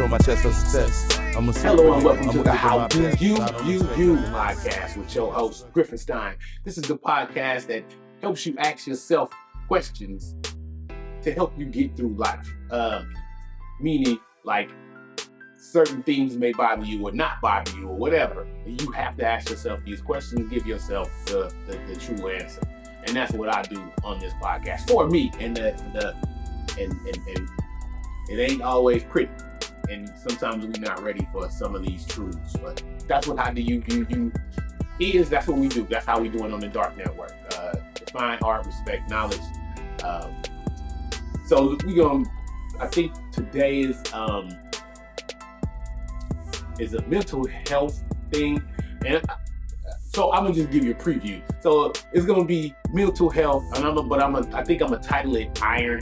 On my chest for success. I'm a Hello and welcome to the How Do You You You podcast with your host Griffin Stein. This is the podcast that helps you ask yourself questions to help you get through life. Um, meaning, like certain things may bother you or not bother you or whatever. You have to ask yourself these questions and give yourself the, the, the true answer. And that's what I do on this podcast for me. And the, the and, and, and it ain't always pretty. And sometimes we're not ready for some of these truths. But that's what How Do You You You is. That's what we do. That's how we do it on the Dark Network. Uh, define art, respect, knowledge. Um, so we to I think today is um, is a mental health thing, and so I'm gonna just give you a preview. So it's gonna be mental health, and I'm but I'm a, I think I'm gonna title it Iron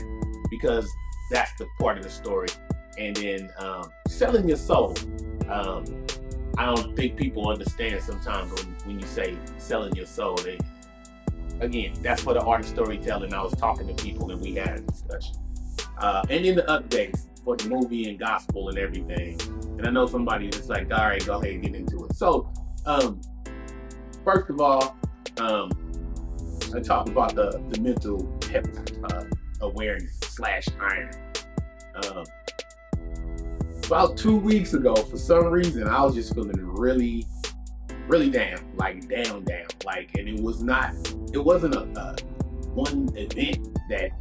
because that's the part of the story. And then um, selling your soul. Um, I don't think people understand sometimes when, when you say selling your soul. They, again, that's for the art of storytelling. I was talking to people and we had a discussion. Uh, and then the updates for the movie and gospel and everything. And I know somebody that's like, all right, go ahead and get into it. So, um, first of all, um, I talked about the, the mental uh, awareness slash iron. Um, about two weeks ago, for some reason, I was just feeling really, really down, like down, down, like, and it was not, it wasn't a, a one event that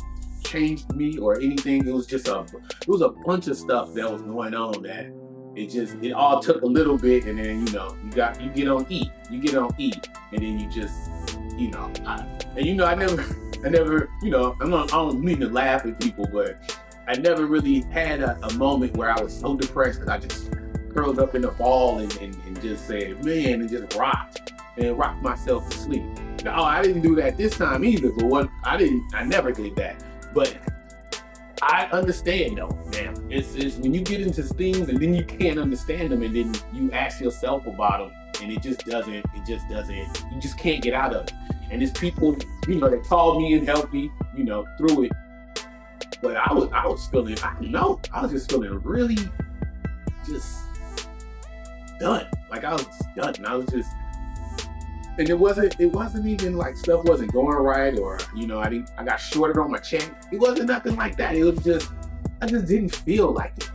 changed me or anything. It was just a, it was a bunch of stuff that was going on that it just, it all took a little bit, and then you know, you got, you get on eat, you get on eat, and then you just, you know, I, and you know, I never. I never, you know, I'm not, I don't mean to laugh at people, but I never really had a, a moment where I was so depressed that I just curled up in a ball and, and, and just said, man, and just rocked and rocked myself to sleep. Now, oh, I didn't do that this time either, but what I didn't, I never did that. But I understand though, man. It's, it's when you get into things and then you can't understand them and then you ask yourself about them and it just doesn't, it just doesn't, you just can't get out of it. And it's people, you know, that called me and helped me, you know, through it. But I was, I was feeling, I know, I was just feeling really, just done. Like I was done. And I was just, and it wasn't, it wasn't even like stuff wasn't going right, or you know, I didn't, I got shorted on my check. It wasn't nothing like that. It was just, I just didn't feel like it.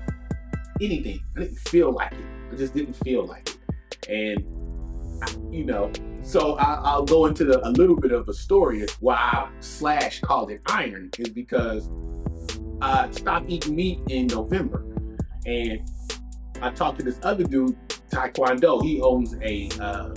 Anything. I didn't feel like it. I just didn't feel like it. And you know, so I, will go into the, a little bit of a story why I slash called it iron is because I stopped eating meat in November, and I talked to this other dude, Taekwondo. He owns a, uh,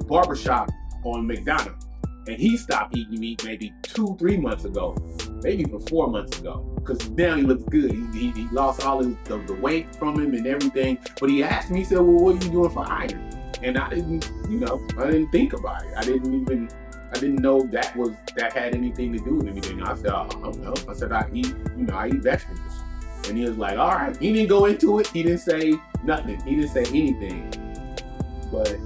a barbershop on McDonough, and he stopped eating meat maybe two, three months ago, maybe even four months ago, because now he looks good. He, he, he lost all his, the, the weight from him and everything. But he asked me, he said, "Well, what are you doing for iron?" and I didn't, you know, I didn't think about it. I didn't even, I didn't know that was that had anything to do with anything. I said, I don't know. I said I eat, you know, I eat vegetables, and he was like, all right. He didn't go into it. He didn't say nothing. He didn't say anything. But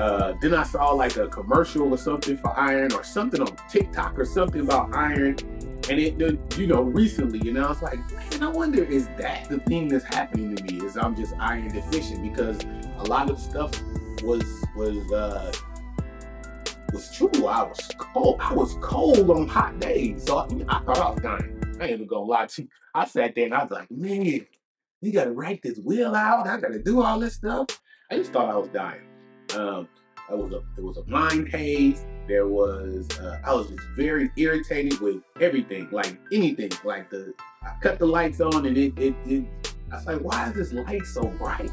uh, then I saw like a commercial or something for iron or something on TikTok or something about iron. And it, you know, recently, and I was like, man, I wonder is that the thing that's happening to me? Is I'm just iron deficient because a lot of stuff was was uh was true. I was cold. I was cold on hot days. So I, I thought I was dying. I ain't even gonna lie to you. I sat there and I was like, man, you gotta write this will out. I gotta do all this stuff. I just thought I was dying. Um, it was a it was a mind haze. There was uh, I was just very irritated with everything, like anything. Like the I cut the lights on and it it, it I was like, why is this light so bright?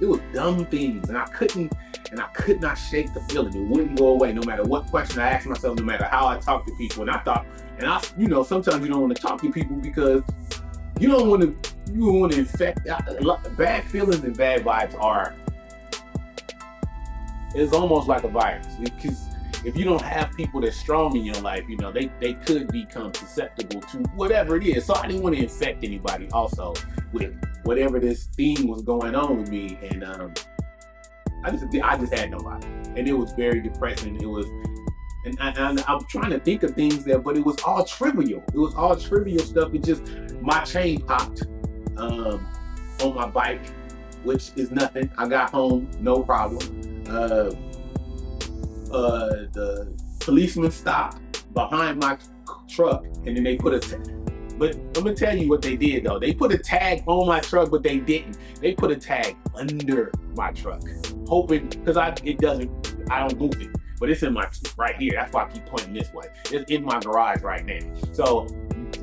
It was dumb things, and I couldn't, and I could not shake the feeling. It wouldn't go away, no matter what question I asked myself, no matter how I talked to people. And I thought, and I, you know, sometimes you don't want to talk to people because you don't want to, you want to infect. Uh, bad feelings and bad vibes are, it's almost like a virus because if you don't have people that's strong in your life, you know, they, they could become susceptible to whatever it is. So I didn't want to infect anybody also with whatever this thing was going on with me. And um, I just I just had nobody. And it was very depressing. It was and, and, and I'm trying to think of things that, but it was all trivial. It was all trivial stuff. It just my chain popped um, on my bike, which is nothing. I got home, no problem. Uh, uh, the policeman stopped behind my truck, and then they put a. T- but I'm gonna tell you what they did though. They put a tag on my truck, but they didn't. They put a tag under my truck, hoping because I it doesn't. I don't move it, but it's in my right here. That's why I keep pointing this way. It's in my garage right now. So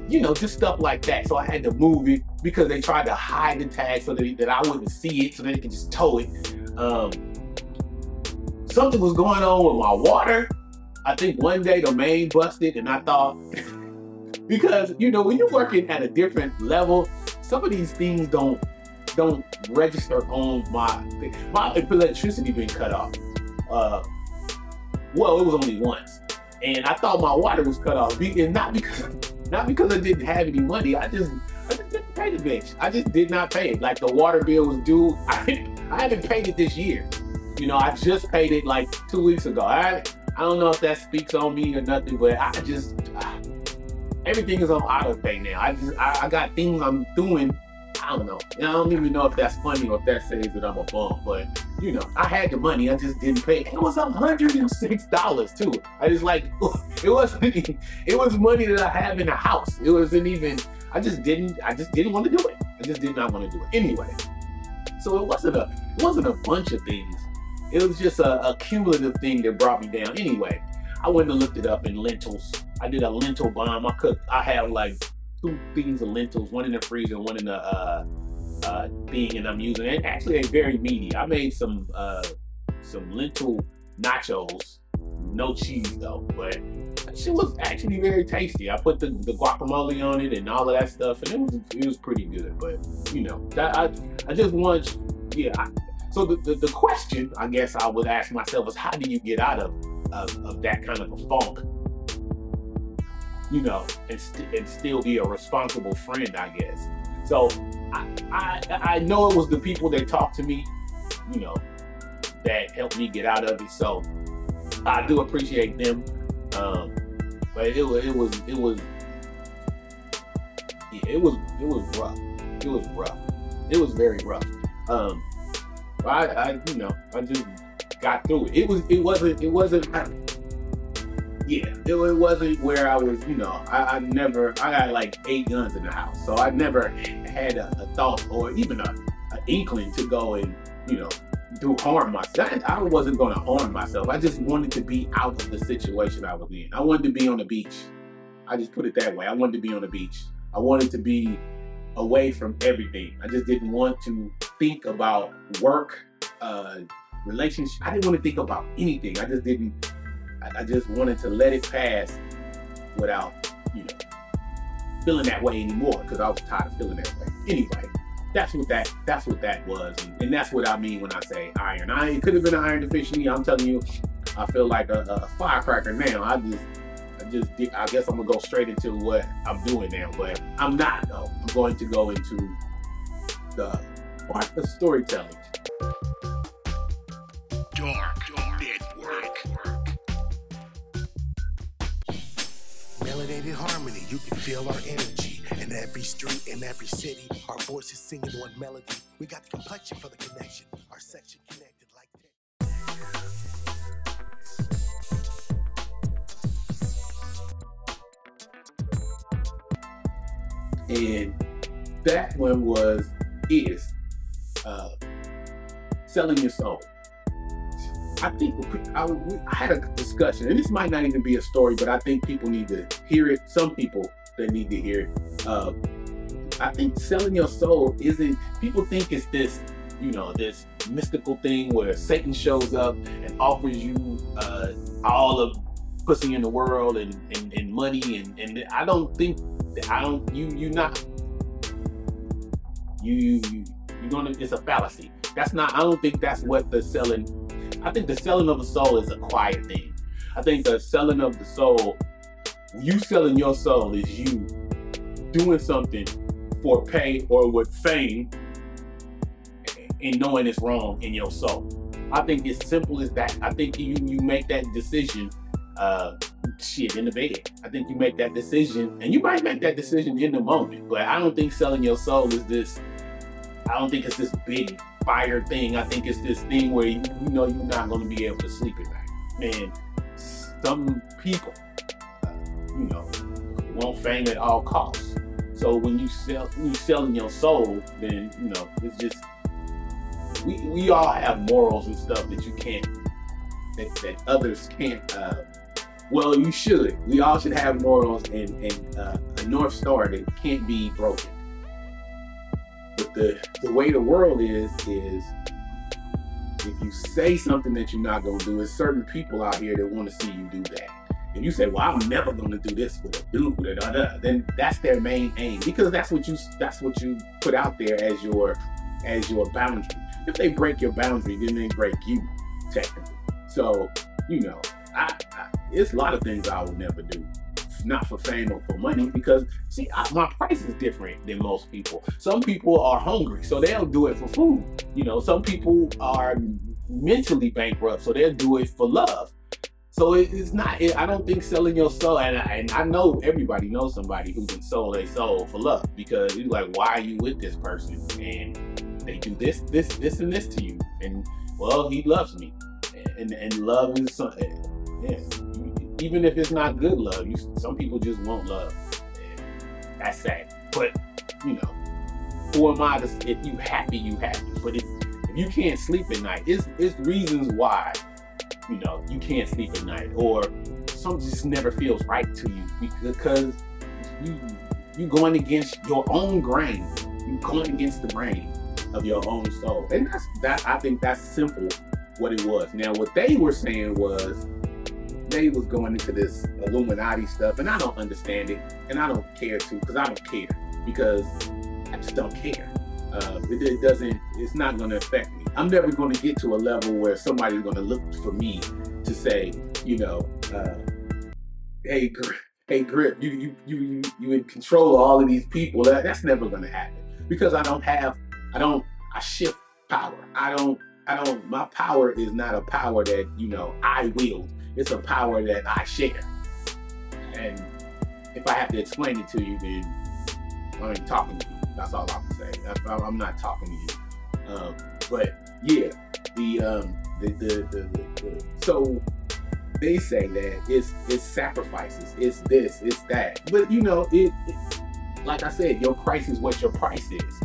you know, just stuff like that. So I had to move it because they tried to hide the tag so that, that I wouldn't see it, so they could just tow it. Um, something was going on with my water. I think one day the main busted, and I thought, because you know, when you're working at a different level, some of these things don't don't register on my my electricity being cut off. Uh, well, it was only once, and I thought my water was cut off, and not because not because I didn't have any money. I just I just didn't pay the bitch. I just did not pay it. Like the water bill was due. I I haven't paid it this year. You know, I just paid it like two weeks ago. I I don't know if that speaks on me or nothing, but I just uh, everything is on auto pay now. I just I, I, got things I'm doing. I don't know. I don't even know if that's funny or if that says that I'm a bum, but you know, I had the money, I just didn't pay. It was hundred and six dollars too. I just like it wasn't. It was money that I have in the house. It wasn't even. I just didn't. I just didn't want to do it. I just did not want to do it anyway. So it wasn't a. It wasn't a bunch of things it was just a, a cumulative thing that brought me down. Anyway, I went and looked it up in lentils. I did a lentil bomb. I cooked. I have like two things of lentils, one in the freezer, one in the uh, uh, thing, and I'm using it. Actually, they very meaty. I made some uh, some lentil nachos, no cheese though, but shit was actually very tasty. I put the, the guacamole on it and all of that stuff, and it was it was pretty good. But you know, that, I I just want yeah. I, so the, the, the, question I guess I would ask myself is how do you get out of, of, of that kind of a funk? You know, and, st- and still be a responsible friend, I guess. So I, I I know it was the people that talked to me, you know, that helped me get out of it. So I do appreciate them. Um, but it was it was it was yeah, it was it was rough. It was rough. It was very rough. Um, I, I, you know, I just got through it. It was, it wasn't, it wasn't. Yeah, it, it wasn't where I was. You know, I, I never. I got like eight guns in the house, so I never had a, a thought or even a, a inkling to go and you know do harm myself. I wasn't going to harm myself. I just wanted to be out of the situation I was in. I wanted to be on the beach. I just put it that way. I wanted to be on the beach. I wanted to be away from everything. I just didn't want to think about work, uh, relationship. I didn't want to think about anything. I just didn't. I, just wanted to let it pass without, you know, feeling that way anymore because I was tired of feeling that way. Anyway, that's what that that's what that was, and, and that's what I mean when I say iron. I it could have been an iron deficiency. I'm telling you, I feel like a, a firecracker now. I just I just I guess I'm gonna go straight into what I'm doing now, but I'm not though. I'm going to go into the part of storytelling. Dark, harmony, you can feel our energy in every street, in every city. Our voices singing one melody. We got the complexion for the connection. Our section connected like that. and that one was is uh, selling your soul. I think I, I, had a discussion, and this might not even be a story, but I think people need to hear it. Some people that need to hear it. Uh, I think selling your soul isn't. People think it's this, you know, this mystical thing where Satan shows up and offers you uh, all of pussy in the world and, and, and money, and, and I don't think that, I don't you you not you you you you're gonna it's a fallacy. That's not I don't think that's what the selling I think the selling of the soul is a quiet thing. I think the selling of the soul, you selling your soul is you doing something for pay or with fame and knowing it's wrong in your soul. I think it's simple as that. I think you you make that decision uh, shit in the bed. I think you make that decision, and you might make that decision in the moment. But I don't think selling your soul is this. I don't think it's this big fire thing. I think it's this thing where you, you know you're not going to be able to sleep at night. And some people, you know, want fame at all costs. So when you sell, when you selling your soul, then you know it's just we we all have morals and stuff that you can't that, that others can't. Uh, well, you should. We all should have morals and, and uh, a north star that can't be broken. But the the way the world is is if you say something that you're not gonna do, there's certain people out here that want to see you do that. And you say, "Well, I'm never gonna do this with a dude," da, da, da, then that's their main aim because that's what you that's what you put out there as your as your boundary. If they break your boundary, then they break you technically. So you know, I, I it's a lot of things I will never do not for fame or for money because see I, my price is different than most people. Some people are hungry so they'll do it for food. You know some people are mentally bankrupt so they'll do it for love. So it, it's not it, i don't think selling your soul and I, and I know everybody knows somebody who can sell their soul for love because it's like why are you with this person? And they do this this this and this to you. And well he loves me. And and love is something yeah even if it's not good love, you, some people just want love. And that's sad. But you know, who am I to? If you happy, you happy. But if if you can't sleep at night, it's it's reasons why. You know, you can't sleep at night, or something just never feels right to you because you you going against your own grain. You going against the grain of your own soul, and that's that. I think that's simple. What it was. Now, what they were saying was they was going into this Illuminati stuff, and I don't understand it, and I don't care to, because I don't care, because I just don't care. Uh, it, it, doesn't. It's not going to affect me. I'm never going to get to a level where somebody's going to look for me to say, you know, uh, hey, Grip, hey, Grip, you you you you in control of all of these people. That, that's never going to happen because I don't have. I don't. I shift power. I don't. I don't. My power is not a power that you know I wield. It's a power that I share. And if I have to explain it to you, then I ain't talking to you. That's all I'm saying. I'm not talking to you. Um, but yeah, the, um, the, the, the, the, so they say that it's it's sacrifices, it's this, it's that. But you know, it, it like I said, your price is what your price is.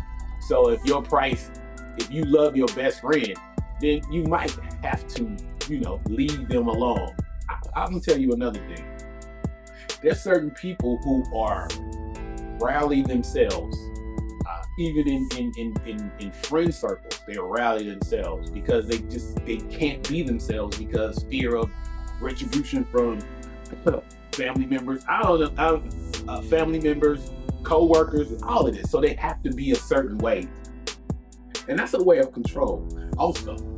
So if your price, if you love your best friend, then you might have to you know, leave them alone. I, am gonna tell you another thing. There's certain people who are rally themselves, uh, even in, in, in, in, in friend circles, they rally themselves because they just they can't be themselves because fear of retribution from family members. I don't know, uh, family members, co-workers, all of this. So they have to be a certain way, and that's a way of control. Also,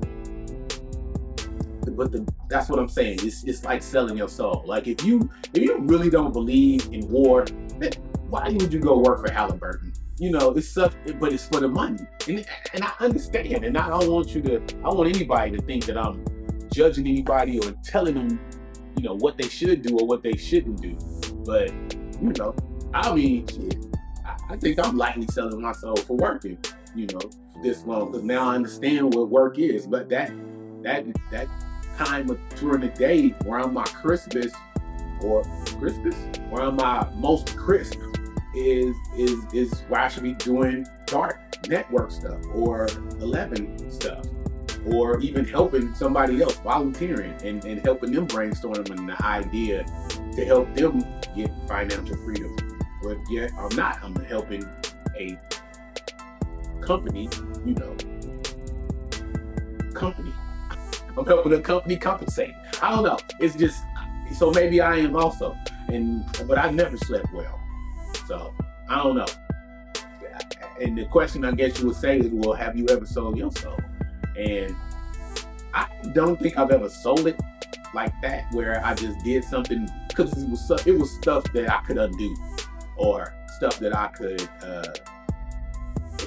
but the, that's what I'm saying. It's it's like selling your soul. Like if you if you really don't believe in war, then why would you go work for Halliburton? You know, it's stuff, but it's for the money. And and I understand, and I don't want you to. I want anybody to think that I'm judging anybody or telling them, you know, what they should do or what they shouldn't do. But you know, I mean, shit, I, I think I'm lightly selling my soul for working. You know, this long because now I understand what work is. But that that that time during the day where I'm my crispest or crispest, where I'm my most crisp is is is where I should be doing dark network stuff or 11 stuff or even helping somebody else volunteering and, and helping them brainstorming the idea to help them get financial freedom. But yet i'm not. I'm helping a company you know company I'm helping the company compensate. I don't know. It's just so maybe I am also, and but I never slept well, so I don't know. And the question I guess you would say is, well, have you ever sold your soul? And I don't think I've ever sold it like that, where I just did something because it was it was stuff that I could undo, or stuff that I could. Uh,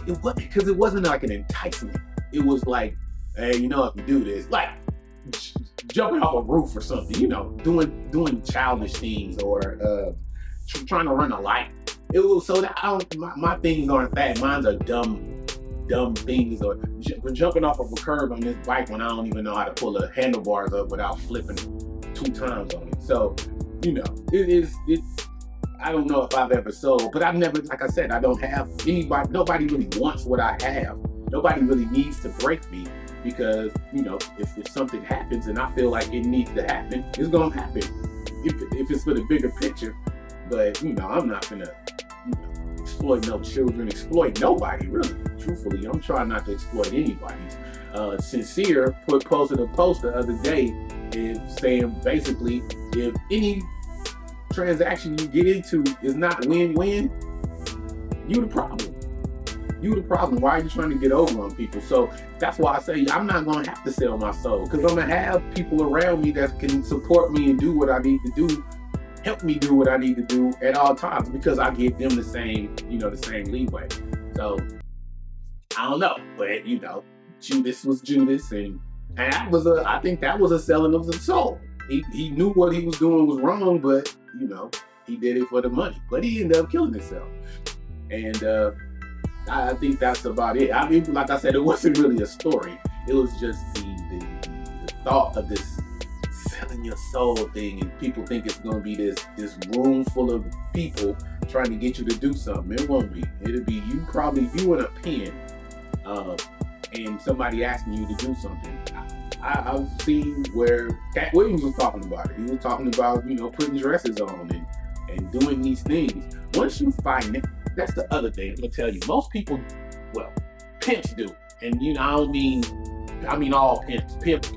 it was because it wasn't like an enticement. It was like hey, you know, if you do this, like jumping off a roof or something, you know, doing doing childish things or uh, tr- trying to run a light. It was so that I don't, my, my things aren't that. Mine's are dumb, dumb things or j- jumping off of a curb on this bike when I don't even know how to pull the handlebars up without flipping two times on it. So, you know, it is it. I don't know if I've ever sold, but I've never, like I said, I don't have anybody. Nobody really wants what I have. Nobody really needs to break me because you know if, if something happens and I feel like it needs to happen, it's gonna happen. If, if it's for the bigger picture, but you know I'm not gonna you know, exploit no children, exploit nobody really. Truthfully, I'm trying not to exploit anybody. Uh, sincere put posted a post the other day and saying basically if any transaction you get into is not win-win, you the problem you the problem. Why are you trying to get over on people? So that's why I say I'm not gonna have to sell my soul because I'm gonna have people around me that can support me and do what I need to do, help me do what I need to do at all times because I give them the same, you know, the same leeway. So I don't know, but you know, Judas was Judas, and and that was a I think that was a selling of the soul. He he knew what he was doing was wrong, but you know he did it for the money. But he ended up killing himself, and. uh I think that's about it. I mean, like I said, it wasn't really a story. It was just the, the, the thought of this selling your soul thing, and people think it's going to be this this room full of people trying to get you to do something. It won't be. It'll be you probably you in a pen, uh, and somebody asking you to do something. I, have seen where Katt Williams was talking about it. He was talking about you know putting dresses on and and doing these things. Once you find it that's the other thing. I'm gonna tell you. Most people, well, pimps do, and you know I don't mean, I mean all pimps. Pimps,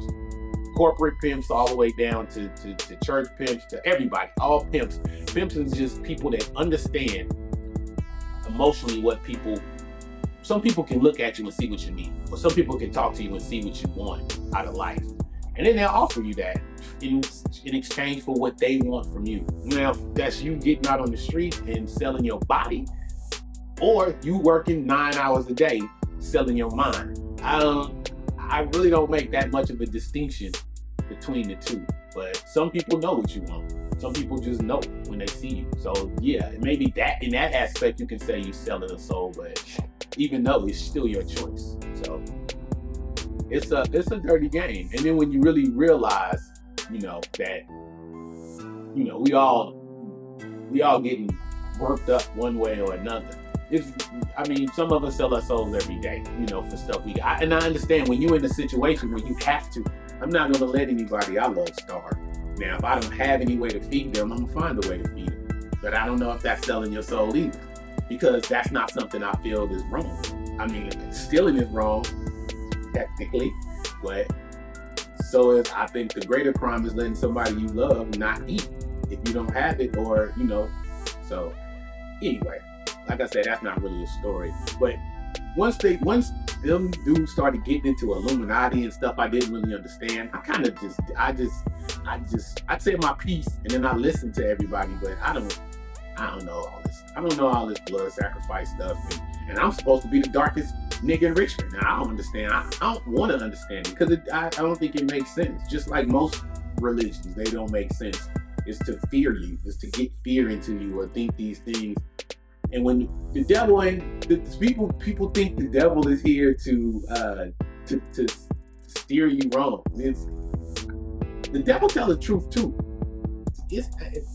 corporate pimps, all the way down to, to, to church pimps, to everybody. All pimps. Pimps is just people that understand emotionally what people. Some people can look at you and see what you need, or some people can talk to you and see what you want out of life, and then they'll offer you that in, in exchange for what they want from you. Now, that's you getting out on the street and selling your body or you working nine hours a day selling your mind. I don't, I really don't make that much of a distinction between the two. But some people know what you want. Some people just know when they see you. So yeah, maybe that in that aspect you can say you're selling a soul, but even though it's still your choice. So it's a it's a dirty game. And then when you really realize, you know, that you know, we all we all getting worked up one way or another it's I mean, some of us sell our souls every day, you know, for stuff we got. And I understand when you're in a situation where you have to, I'm not gonna let anybody I love starve. Now, if I don't have any way to feed them, I'm gonna find a way to feed them. But I don't know if that's selling your soul either, because that's not something I feel is wrong. I mean, stealing is wrong, technically, but so is I think the greater crime is letting somebody you love not eat if you don't have it, or you know. So anyway, like I said, that's not really a story. But once they once them dudes started getting into Illuminati and stuff I didn't really understand, I kind of just I just I just I'd say my piece and then I listen to everybody, but I don't I don't know all this. I don't know all this blood sacrifice stuff. And, and I'm supposed to be the darkest nigga in Richmond. Now I don't understand. I, I don't want to understand it because I, I don't think it makes sense. Just like most religions, they don't make sense. It's to fear you. It's to get fear into you or think these things and when the devil ain't, the, people people think the devil is here to uh, to, to steer you wrong. It's, the devil tell the truth too. It's,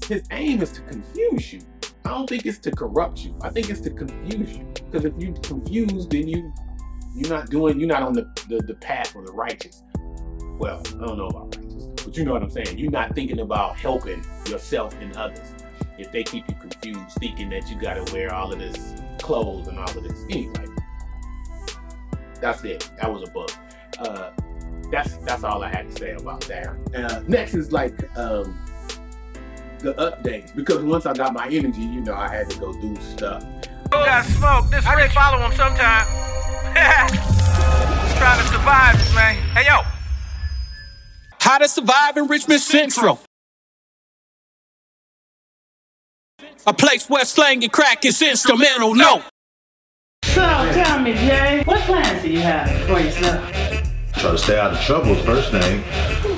his aim is to confuse you. I don't think it's to corrupt you. I think it's to confuse you. Because if you're confused, then you you're not doing you're not on the, the, the path of the righteous. Well, I don't know about righteous, but you know what I'm saying. You're not thinking about helping yourself and others if they keep you confused, thinking that you got to wear all of this clothes and all of this. Anyway, that's it. That was a book. Uh, that's that's all I had to say about that. Uh, next is like um, the updates because once I got my energy, you know, I had to go do stuff. got smoke. This I can follow him sometime. Just trying to survive, man. Hey yo. How to survive in Richmond Central. A place where slang and crack is instrumental, no. So tell me, Jay, what plans do you have for yourself? Try to stay out of trouble, first thing.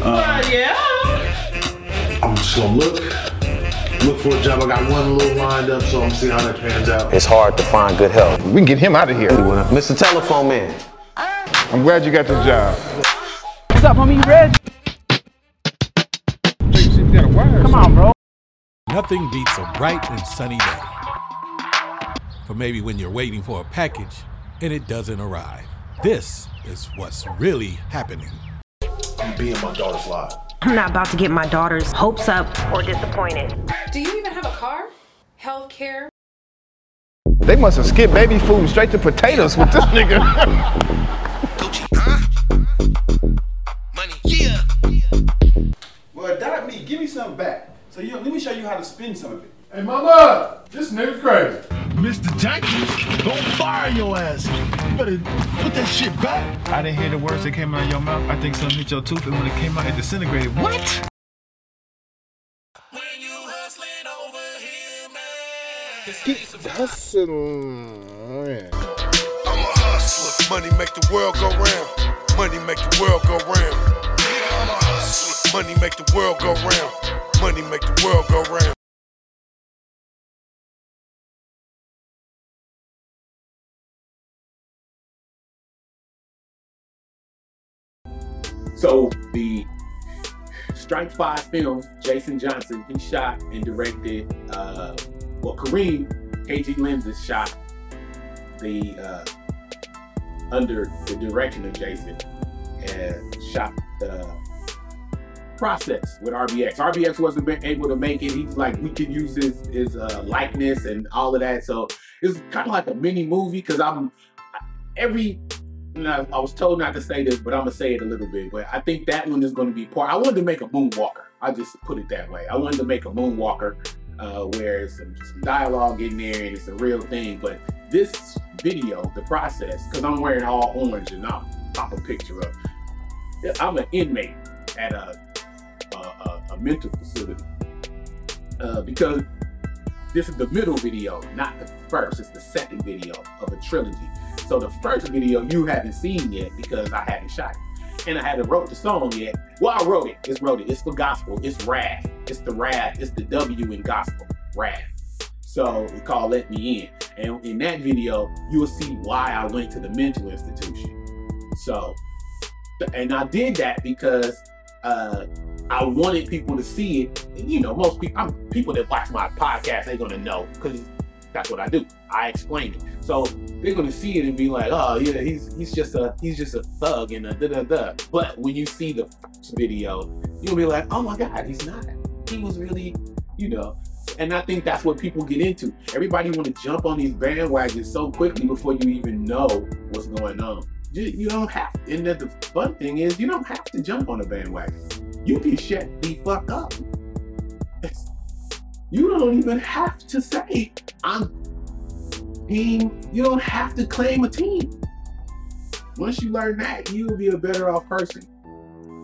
Uh, yeah. I'm just gonna look, look for a job. I got one little lined up, so I'm gonna see how that pans out. It's hard to find good help. We can get him out of here. Mr. Telephone Man. I'm glad you got the job. What's up, homie? You ready? Come on, bro. Nothing beats a bright and sunny day. For maybe when you're waiting for a package and it doesn't arrive. This is what's really happening. I'm being my daughter's life. I'm not about to get my daughter's hopes up or disappointed. Do you even have a car? Health care? They must have skipped baby food straight to potatoes with this nigga. So you, let me show you how to spin some of it. Hey, mama, this nigga's crazy. Mr. Jenkins, don't fire your ass. You better put that shit back. I didn't hear the words that came out of your mouth. I think something hit your tooth, and when it came out, it disintegrated. What? I'm a hustler. Money make the world go round. Money make the world go round. I'm a hustler. Money make the world go round. Money make the world go round. So the Strike Five film, Jason Johnson, he shot and directed. Uh, well, Kareem KG Lenses shot the uh, under the direction of Jason and shot the process with RBX. RBX wasn't able to make it. He's like, we can use his his uh, likeness and all of that. So it's kind of like a mini movie because I'm every. I, I was told not to say this, but I'm gonna say it a little bit. But I think that one is going to be part. I wanted to make a Moonwalker. I just put it that way. I wanted to make a Moonwalker uh, where some, some dialogue in there and it's a real thing. But this video, the process, because I'm wearing all orange and I'll pop a picture up. I'm an inmate at a a, a, mental facility uh, because this is the middle video, not the first. It's the second video of a trilogy. So the first video you haven't seen yet because I haven't shot it. And I haven't wrote the song yet. Well, I wrote it. It's wrote it. It's for gospel. It's rad. It's the rad. It's the W in gospel. Rad. So it's called Let Me In. And in that video, you'll see why I went to the mental institution. So, and I did that because uh, I wanted people to see it. And, you know, most people, I'm, people that watch my podcast, they're gonna know because that's what I do. I explain it. So they're gonna see it and be like, oh yeah, he's he's just a he's just a thug and a da da da. But when you see the first video, you'll be like, oh my god, he's not. He was really, you know. And I think that's what people get into. Everybody want to jump on these bandwagons so quickly before you even know what's going on. You, you don't have. And the fun thing is, you don't have to jump on a bandwagon. You can shut the fuck up. You don't even have to say, I'm team. you don't have to claim a team. Once you learn that, you will be a better off person.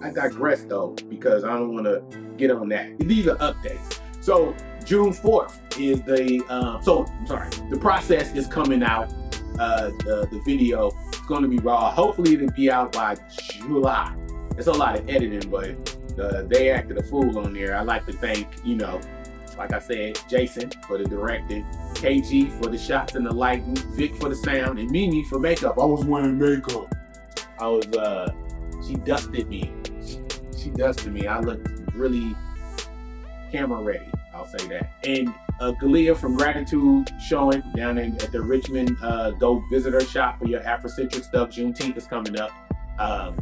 I digress though, because I don't want to get on that. These are updates. So June 4th is the, um, so I'm sorry, the process is coming out. Uh, the, the video is going to be raw. Hopefully it'll be out by July. It's a lot of editing, but uh, they acted a fool on there. I like to thank, you know, like I said, Jason for the directing, KG for the shots and the lighting, Vic for the sound, and Mimi for makeup. I was wearing makeup. I was, uh, she dusted me. She dusted me. I looked really camera ready. I'll say that. And uh, Galia from Gratitude showing down in, at the Richmond uh, Go Visitor Shop for your Afrocentric stuff. Juneteenth is coming up. Um,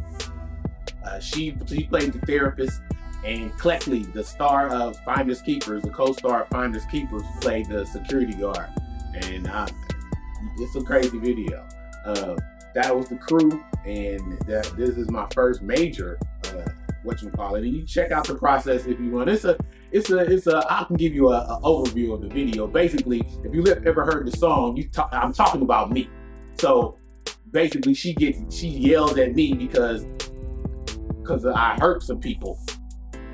uh, she she played the therapist, and Cleckley, the star of Finders Keepers, the co-star of Finders Keepers, played the security guard. And uh, it's a crazy video. Uh, that was the crew, and that this is my first major. Uh, what you call it? And you check out the process if you want. It's a, it's a, it's a. I can give you a, a overview of the video. Basically, if you ever heard the song, you talk, I'm talking about me. So basically, she gets, she yells at me because because I hurt some people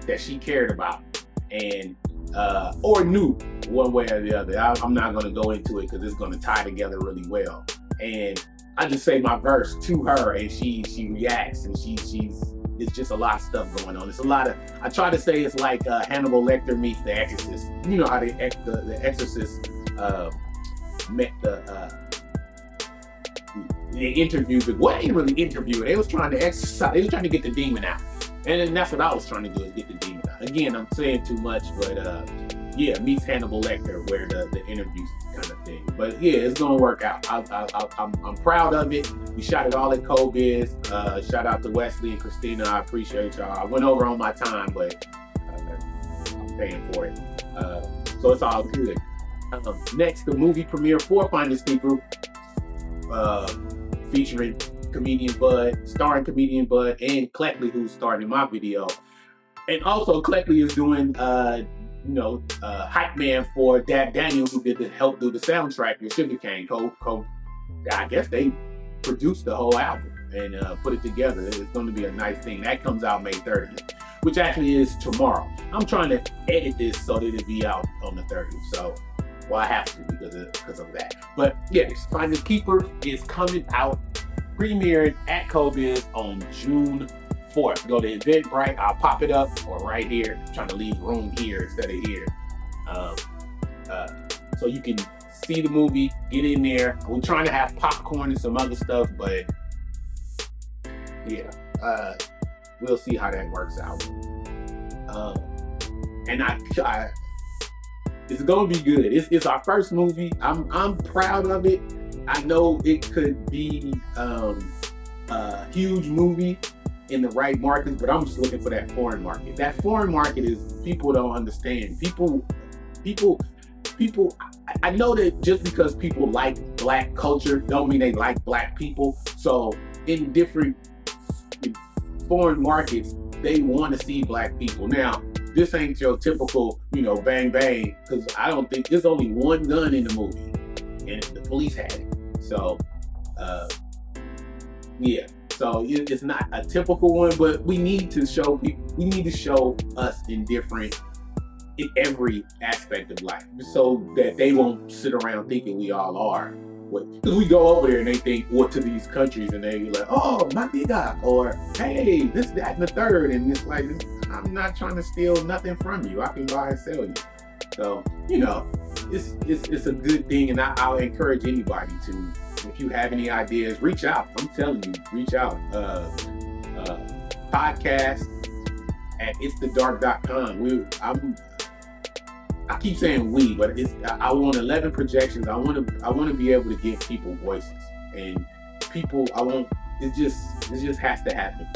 that she cared about and uh, or knew one way or the other. I, am not going to go into it because it's going to tie together really well. And I just say my verse to her, and she she reacts, and she she's it's just a lot of stuff going on. It's a lot of I try to say it's like uh, Hannibal Lecter meets The Exorcist. You know how the the, the Exorcist uh, met the. They interviewed the well, they didn't really interview it. They was trying to exercise. They was trying to get the demon out, and then that's what I was trying to do is get the demon out. Again, I'm saying too much, but uh, yeah, meets Hannibal Lecter, where the the interviews kind of thing. But yeah, it's gonna work out. I, I'm proud of it. We shot it all at CoBiz. Uh, shout out to Wesley and Christina. I appreciate y'all. I went over on my time, but uh, I'm paying for it, uh, so it's all good. Um, next, the movie premiere for Finders Keepers. Uh, featuring comedian Bud, starring comedian Bud, and Cleckley, who's starring in my video. And also, Cleckley is doing, uh, you know, uh, hype man for Dad Daniel, who did the help do the soundtrack with Sugarcane. Co, co, I guess they produced the whole album and uh, put it together. It's going to be a nice thing. That comes out May 30th, which actually is tomorrow. I'm trying to edit this so that it'll be out on the 30th. So well, I have to because of, because of that. But yes, Finders Keepers is coming out, premiering at CoBiz on June 4th. Go to Eventbrite. I'll pop it up or right here. I'm trying to leave room here instead of here. Um, uh, so you can see the movie, get in there. We're trying to have popcorn and some other stuff, but yeah, uh, we'll see how that works out. Um, and I, I it's gonna be good. It's, it's our first movie. I'm I'm proud of it. I know it could be um, a huge movie in the right markets, but I'm just looking for that foreign market. That foreign market is people don't understand. People, people, people. I, I know that just because people like black culture, don't mean they like black people. So in different foreign markets, they want to see black people. Now, this ain't your typical, you know, bang bang, because I don't think there's only one gun in the movie, and the police had it. So, uh, yeah. So it, it's not a typical one, but we need to show people. We need to show us in different, in every aspect of life, so that they won't sit around thinking we all are. Because we go over there and they think, what to these countries, and they be like, oh, my big nigga, or hey, this, that, and the third. And it's like, I'm not trying to steal nothing from you. I can buy and sell you. So, you know, it's it's, it's a good thing, and I, will encourage anybody to, if you have any ideas, reach out. I'm telling you, reach out. Uh, uh, podcast at itsthedark.com. We, I'm, I keep saying we, but it's I want 11 projections. I want to I want to be able to give people voices and people. I want it just it just has to happen.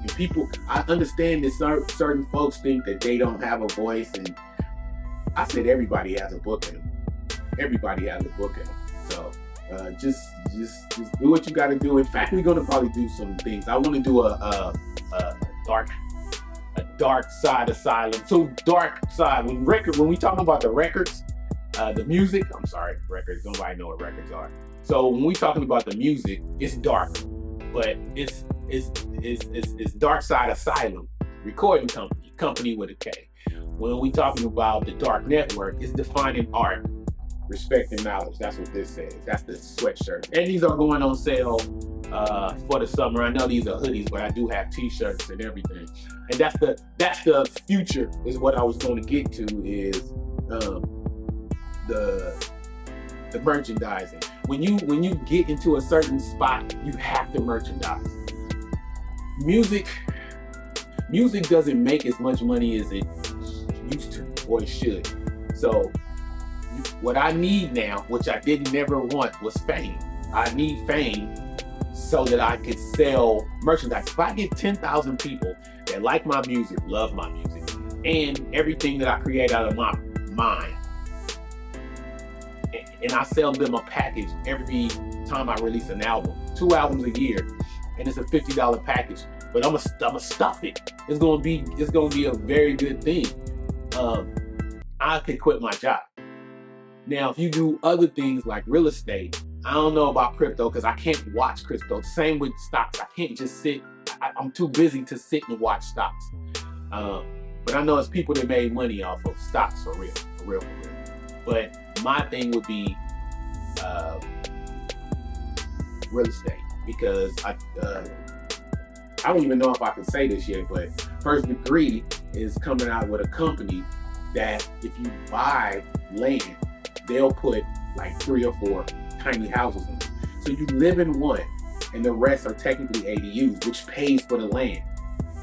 And people, I understand that certain folks think that they don't have a voice, and I said everybody has a book in them. Everybody has a book in them. So uh, just, just, just do what you got to do. In fact, we're gonna probably do some things. I want to do a, a, a dark, a dark side asylum. So dark side when record when we talk about the records, uh, the music. I'm sorry, records. Nobody know what records are. So when we talking about the music, it's dark, but it's is is is, is Dark Side Asylum recording company, company with a K. When we talking about the dark network, it's defining art, respect and knowledge. That's what this says. That's the sweatshirt. And these are going on sale uh, for the summer. I know these are hoodies, but I do have t-shirts and everything. And that's the that's the future is what I was going to get to is um, the the merchandising. When you when you get into a certain spot, you have to merchandise music music doesn't make as much money as it used to or should. So what I need now, which I didn't never want, was fame. I need fame so that I could sell merchandise. If I get 10,000 people that like my music, love my music, and everything that I create out of my mind, and I sell them a package every time I release an album, two albums a year, and it's a $50 package. But I'm gonna I'm stuff it. It's gonna be it's gonna be a very good thing. Um, I could quit my job. Now, if you do other things like real estate, I don't know about crypto because I can't watch crypto. Same with stocks. I can't just sit. I, am too busy to sit and watch stocks. Um, but I know it's people that made money off of stocks for real, for real, for real. But my thing would be uh, real estate because I uh, I don't even know if I can say this yet, but First Degree is coming out with a company that if you buy land, they'll put like three or four tiny houses in it. So you live in one, and the rest are technically ADUs, which pays for the land.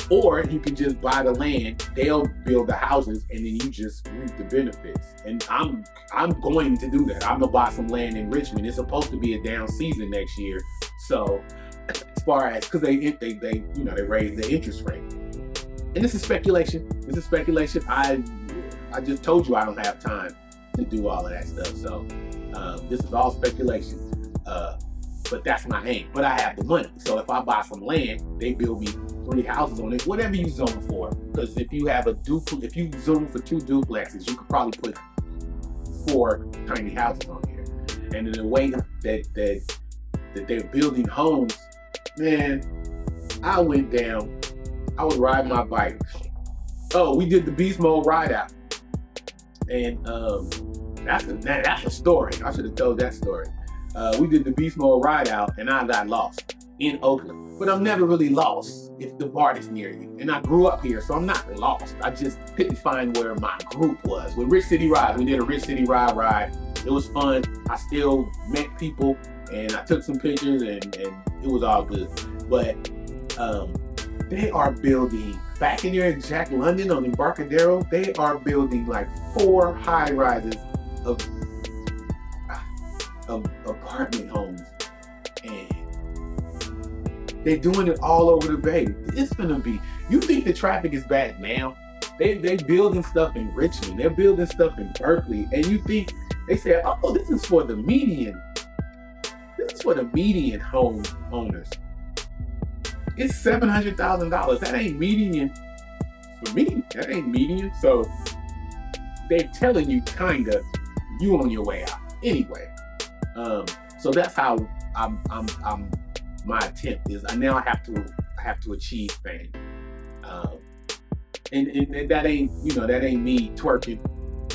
Or you can just buy the land, they'll build the houses, and then you just reap the benefits. And I'm I'm going to do that. I'm gonna buy some land in Richmond. It's supposed to be a down season next year, so as far as because they they they you know they raised the interest rate, and this is speculation. This is speculation. I I just told you I don't have time to do all of that stuff. So um, this is all speculation. Uh, but that's my aim. But I have the money. So if I buy some land, they build me three houses on it, whatever you zone for. Because if you have a duplex, if you zone for two duplexes, you could probably put four tiny houses on here. And in the way that that that they're building homes, man, I went down. I was riding my bike. Oh, we did the beast mode ride out, and um, that's a that's a story. I should have told that story. Uh, we did the beast mode ride out, and I got lost in Oakland. But I'm never really lost if the BART is near you. And I grew up here, so I'm not lost. I just couldn't find where my group was. With Rich City Ride, we did a Rich City Ride ride. It was fun. I still met people and I took some pictures and, and it was all good. But um, they are building back in there in Jack London on Embarcadero, they are building like four high rises of, of apartment homes. And they're doing it all over the bay. It's gonna be. You think the traffic is bad now? They they building stuff in Richmond. They're building stuff in Berkeley, and you think they say, "Oh, this is for the median. This is for the median home owners." It's seven hundred thousand dollars. That ain't median for me. That ain't median. So they're telling you, kinda, you on your way out. Anyway, um, so that's how I'm I'm I'm my attempt is I now have to have to achieve fame. Um, and, and, that ain't you know that ain't me twerking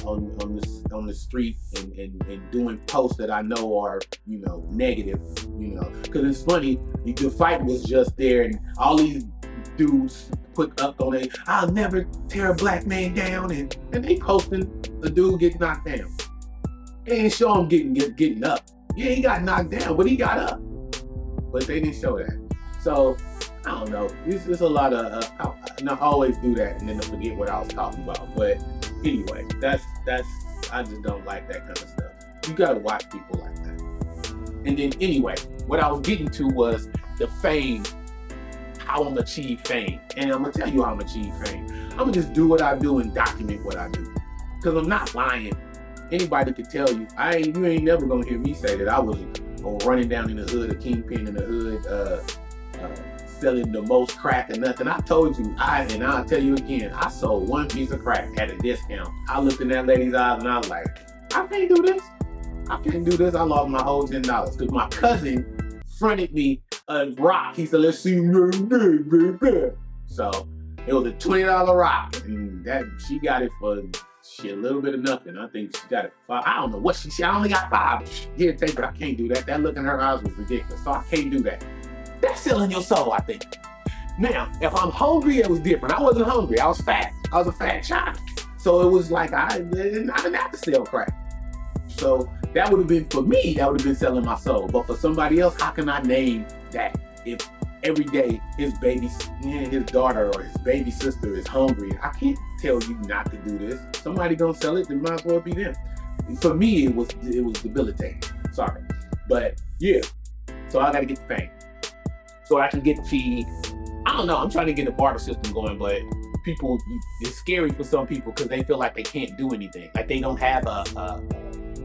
on on the on the street and, and, and doing posts that I know are you know negative you know because it's funny the fight was just there and all these dudes put up on it I'll never tear a black man down and and they posting a dude get knocked down they didn't show him getting get, getting up yeah he got knocked down but he got up but they didn't show that. So I don't know. There's just a lot of uh, I, and I always do that and then I forget what I was talking about. But anyway, that's that's I just don't like that kind of stuff. You gotta watch people like that. And then anyway, what I was getting to was the fame, how I'm achieve fame. And I'm gonna tell you how I'm achieve fame. I'm gonna just do what I do and document what I do. Cause I'm not lying. Anybody could tell you. I ain't you ain't never gonna hear me say that I was or running down in the hood, a kingpin in the hood, uh, uh, selling the most crack or nothing. I told you, I and I'll tell you again, I sold one piece of crack at a discount. I looked in that lady's eyes and I was like, I can't do this. I can't do this. I lost my whole ten dollars because my cousin fronted me a rock. He said, "Let's see." So it was a twenty dollar rock, and that she got it for Shit, a little bit of nothing. I think she got it five. I don't know what she said. I only got five. Here, take but I can't do that. That look in her eyes was ridiculous. So I can't do that. That's selling your soul, I think. Now, if I'm hungry, it was different. I wasn't hungry. I was fat. I was a fat child. So it was like I, I didn't have to sell crack. So that would have been for me. That would have been selling my soul. But for somebody else, how can I name that? If every day his baby, his daughter or his baby sister is hungry. I can't tell you not to do this. Somebody gonna sell it, then might as well be them. For me, it was it was debilitating. Sorry, but yeah. So I gotta get the fame, so I can get the. I don't know. I'm trying to get the barter system going, but people, it's scary for some people because they feel like they can't do anything. Like they don't have a, a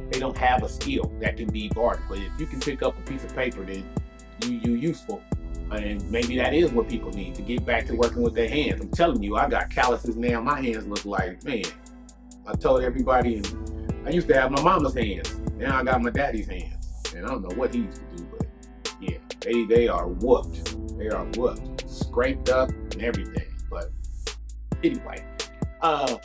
they don't have a skill that can be bartered. But if you can pick up a piece of paper, then you you useful. And maybe that is what people need to get back to working with their hands. I'm telling you, I got calluses now. My hands look like, man. I told everybody, and I used to have my mama's hands. Now I got my daddy's hands. And I don't know what he used to do, but yeah, they, they are whooped. They are whooped, scraped up, and everything. But anyway, uh,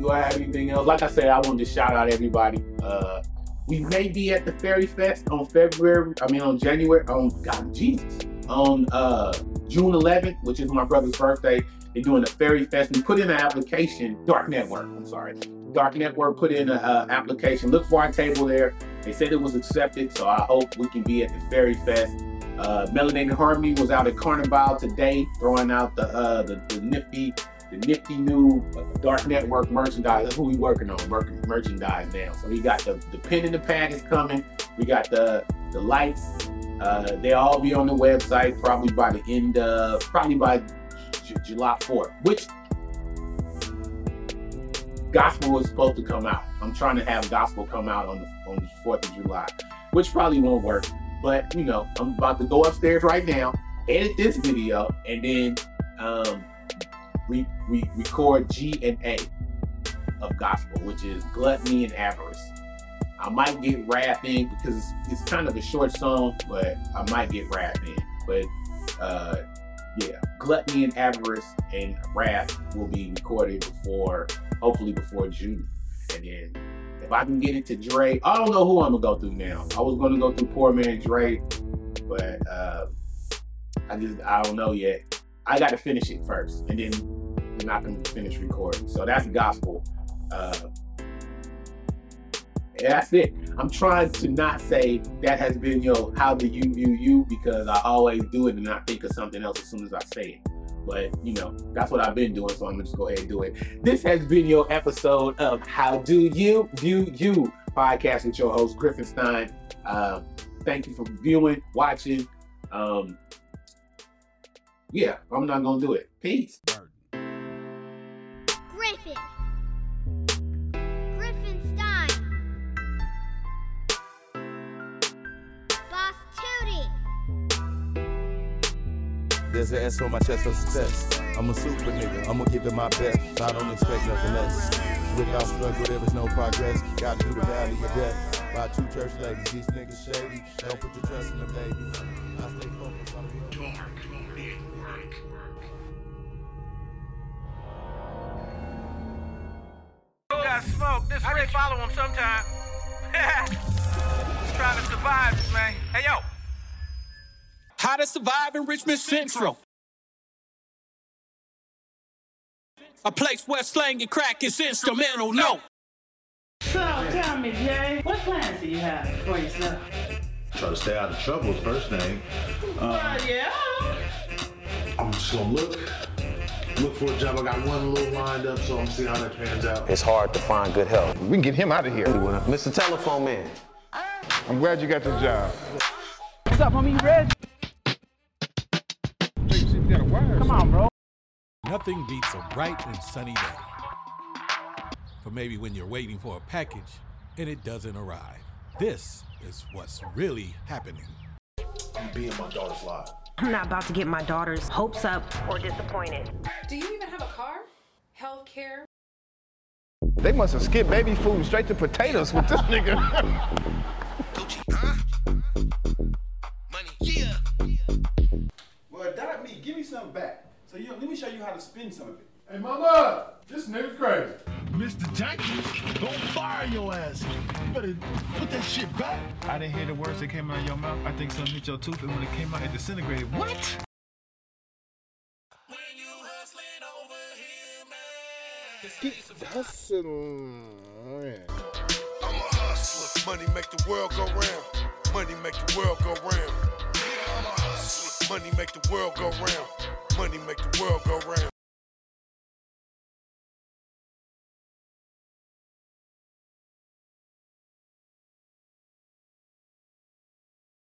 do I have anything else? Like I said, I wanted to shout out everybody. Uh, we may be at the Fairy Fest on February. I mean, on January. On God, Jesus, on uh, June 11th, which is my brother's birthday. They're doing the Fairy Fest. We put in an application. Dark Network. I'm sorry. Dark Network put in an application. Look for our table there. They said it was accepted, so I hope we can be at the Fairy Fest. Uh, Melanated Harmony was out at Carnival today, throwing out the uh, the, the nifty the nifty new Dark Network merchandise. That's what we working on, working merchandise now. So we got the the pen and the pad is coming. We got the the lights. Uh, they'll all be on the website probably by the end of probably by J- July 4th, which gospel is supposed to come out. I'm trying to have gospel come out on the on the 4th of July, which probably won't work. But you know, I'm about to go upstairs right now, edit this video, and then um, re- record G and A of gospel, which is gluttony and avarice. I might get wrath in because it's, it's kind of a short song, but I might get wrath in. But uh, yeah, gluttony and avarice and wrath will be recorded before, hopefully before June, and then if I can get it to Dre, I don't know who I'm gonna go through now. I was gonna go through poor man Dre, but uh, I just I don't know yet. I got to finish it first, and then then I can finish recording. So that's gospel. Uh, that's it. I'm trying to not say that has been yo. How do you view you? Because I always do it, and I think of something else as soon as I say it. But you know, that's what I've been doing, so I'm gonna just go ahead and do it. This has been your episode of How Do You View You podcast with your host Griffin Stein. Uh, thank you for viewing, watching. Um, yeah, I'm not gonna do it. Peace. Griffin. Griffin Stein. Boss Tootie. There's an S on my chest for success. I'm a super nigga, I'ma give it my best. I don't expect nothing less. Without struggle, there is no progress. Gotta do the valley of death. By two church ladies, these niggas shady. Don't put your trust in them, baby. I stay This I rich. follow him sometime. Just trying to survive, man. Hey, yo. How to survive in Richmond Central. A place where slang and crack is instrumental, no. So tell me, Jay, what plans do you have for yourself? Try to stay out of trouble, first thing. Uh, yeah. I'm just gonna look, look for a job. I got one little lined up, so I'm gonna see how that pans out. It's hard to find good help. We can get him out of here. Uh, Mr. Telephone Man. I'm glad you got the job. What's up, homie? You ready? Come on, bro. Nothing beats a bright and sunny day. For maybe when you're waiting for a package and it doesn't arrive. This is what's really happening. I'm being my daughter's life. I'm not about to get my daughter's hopes up or disappointed. Do you even have a car? Health care? They must have skipped baby food straight to potatoes with this nigga. Gucci, huh? Money, yeah. Well, adopt me. Give me some back. So you, let me show you how to spend some of it. Hey, mama, this nigga's crazy. Mr. Jackson, don't fire your ass. You better put that shit back. I didn't hear the words that came out of your mouth. I think something hit your tooth, and when it came out, it disintegrated. What? I'm a hustler. Money make the world go round. Money make the world go round. I'm a hustler. Money make the world go round. Money make the world go round.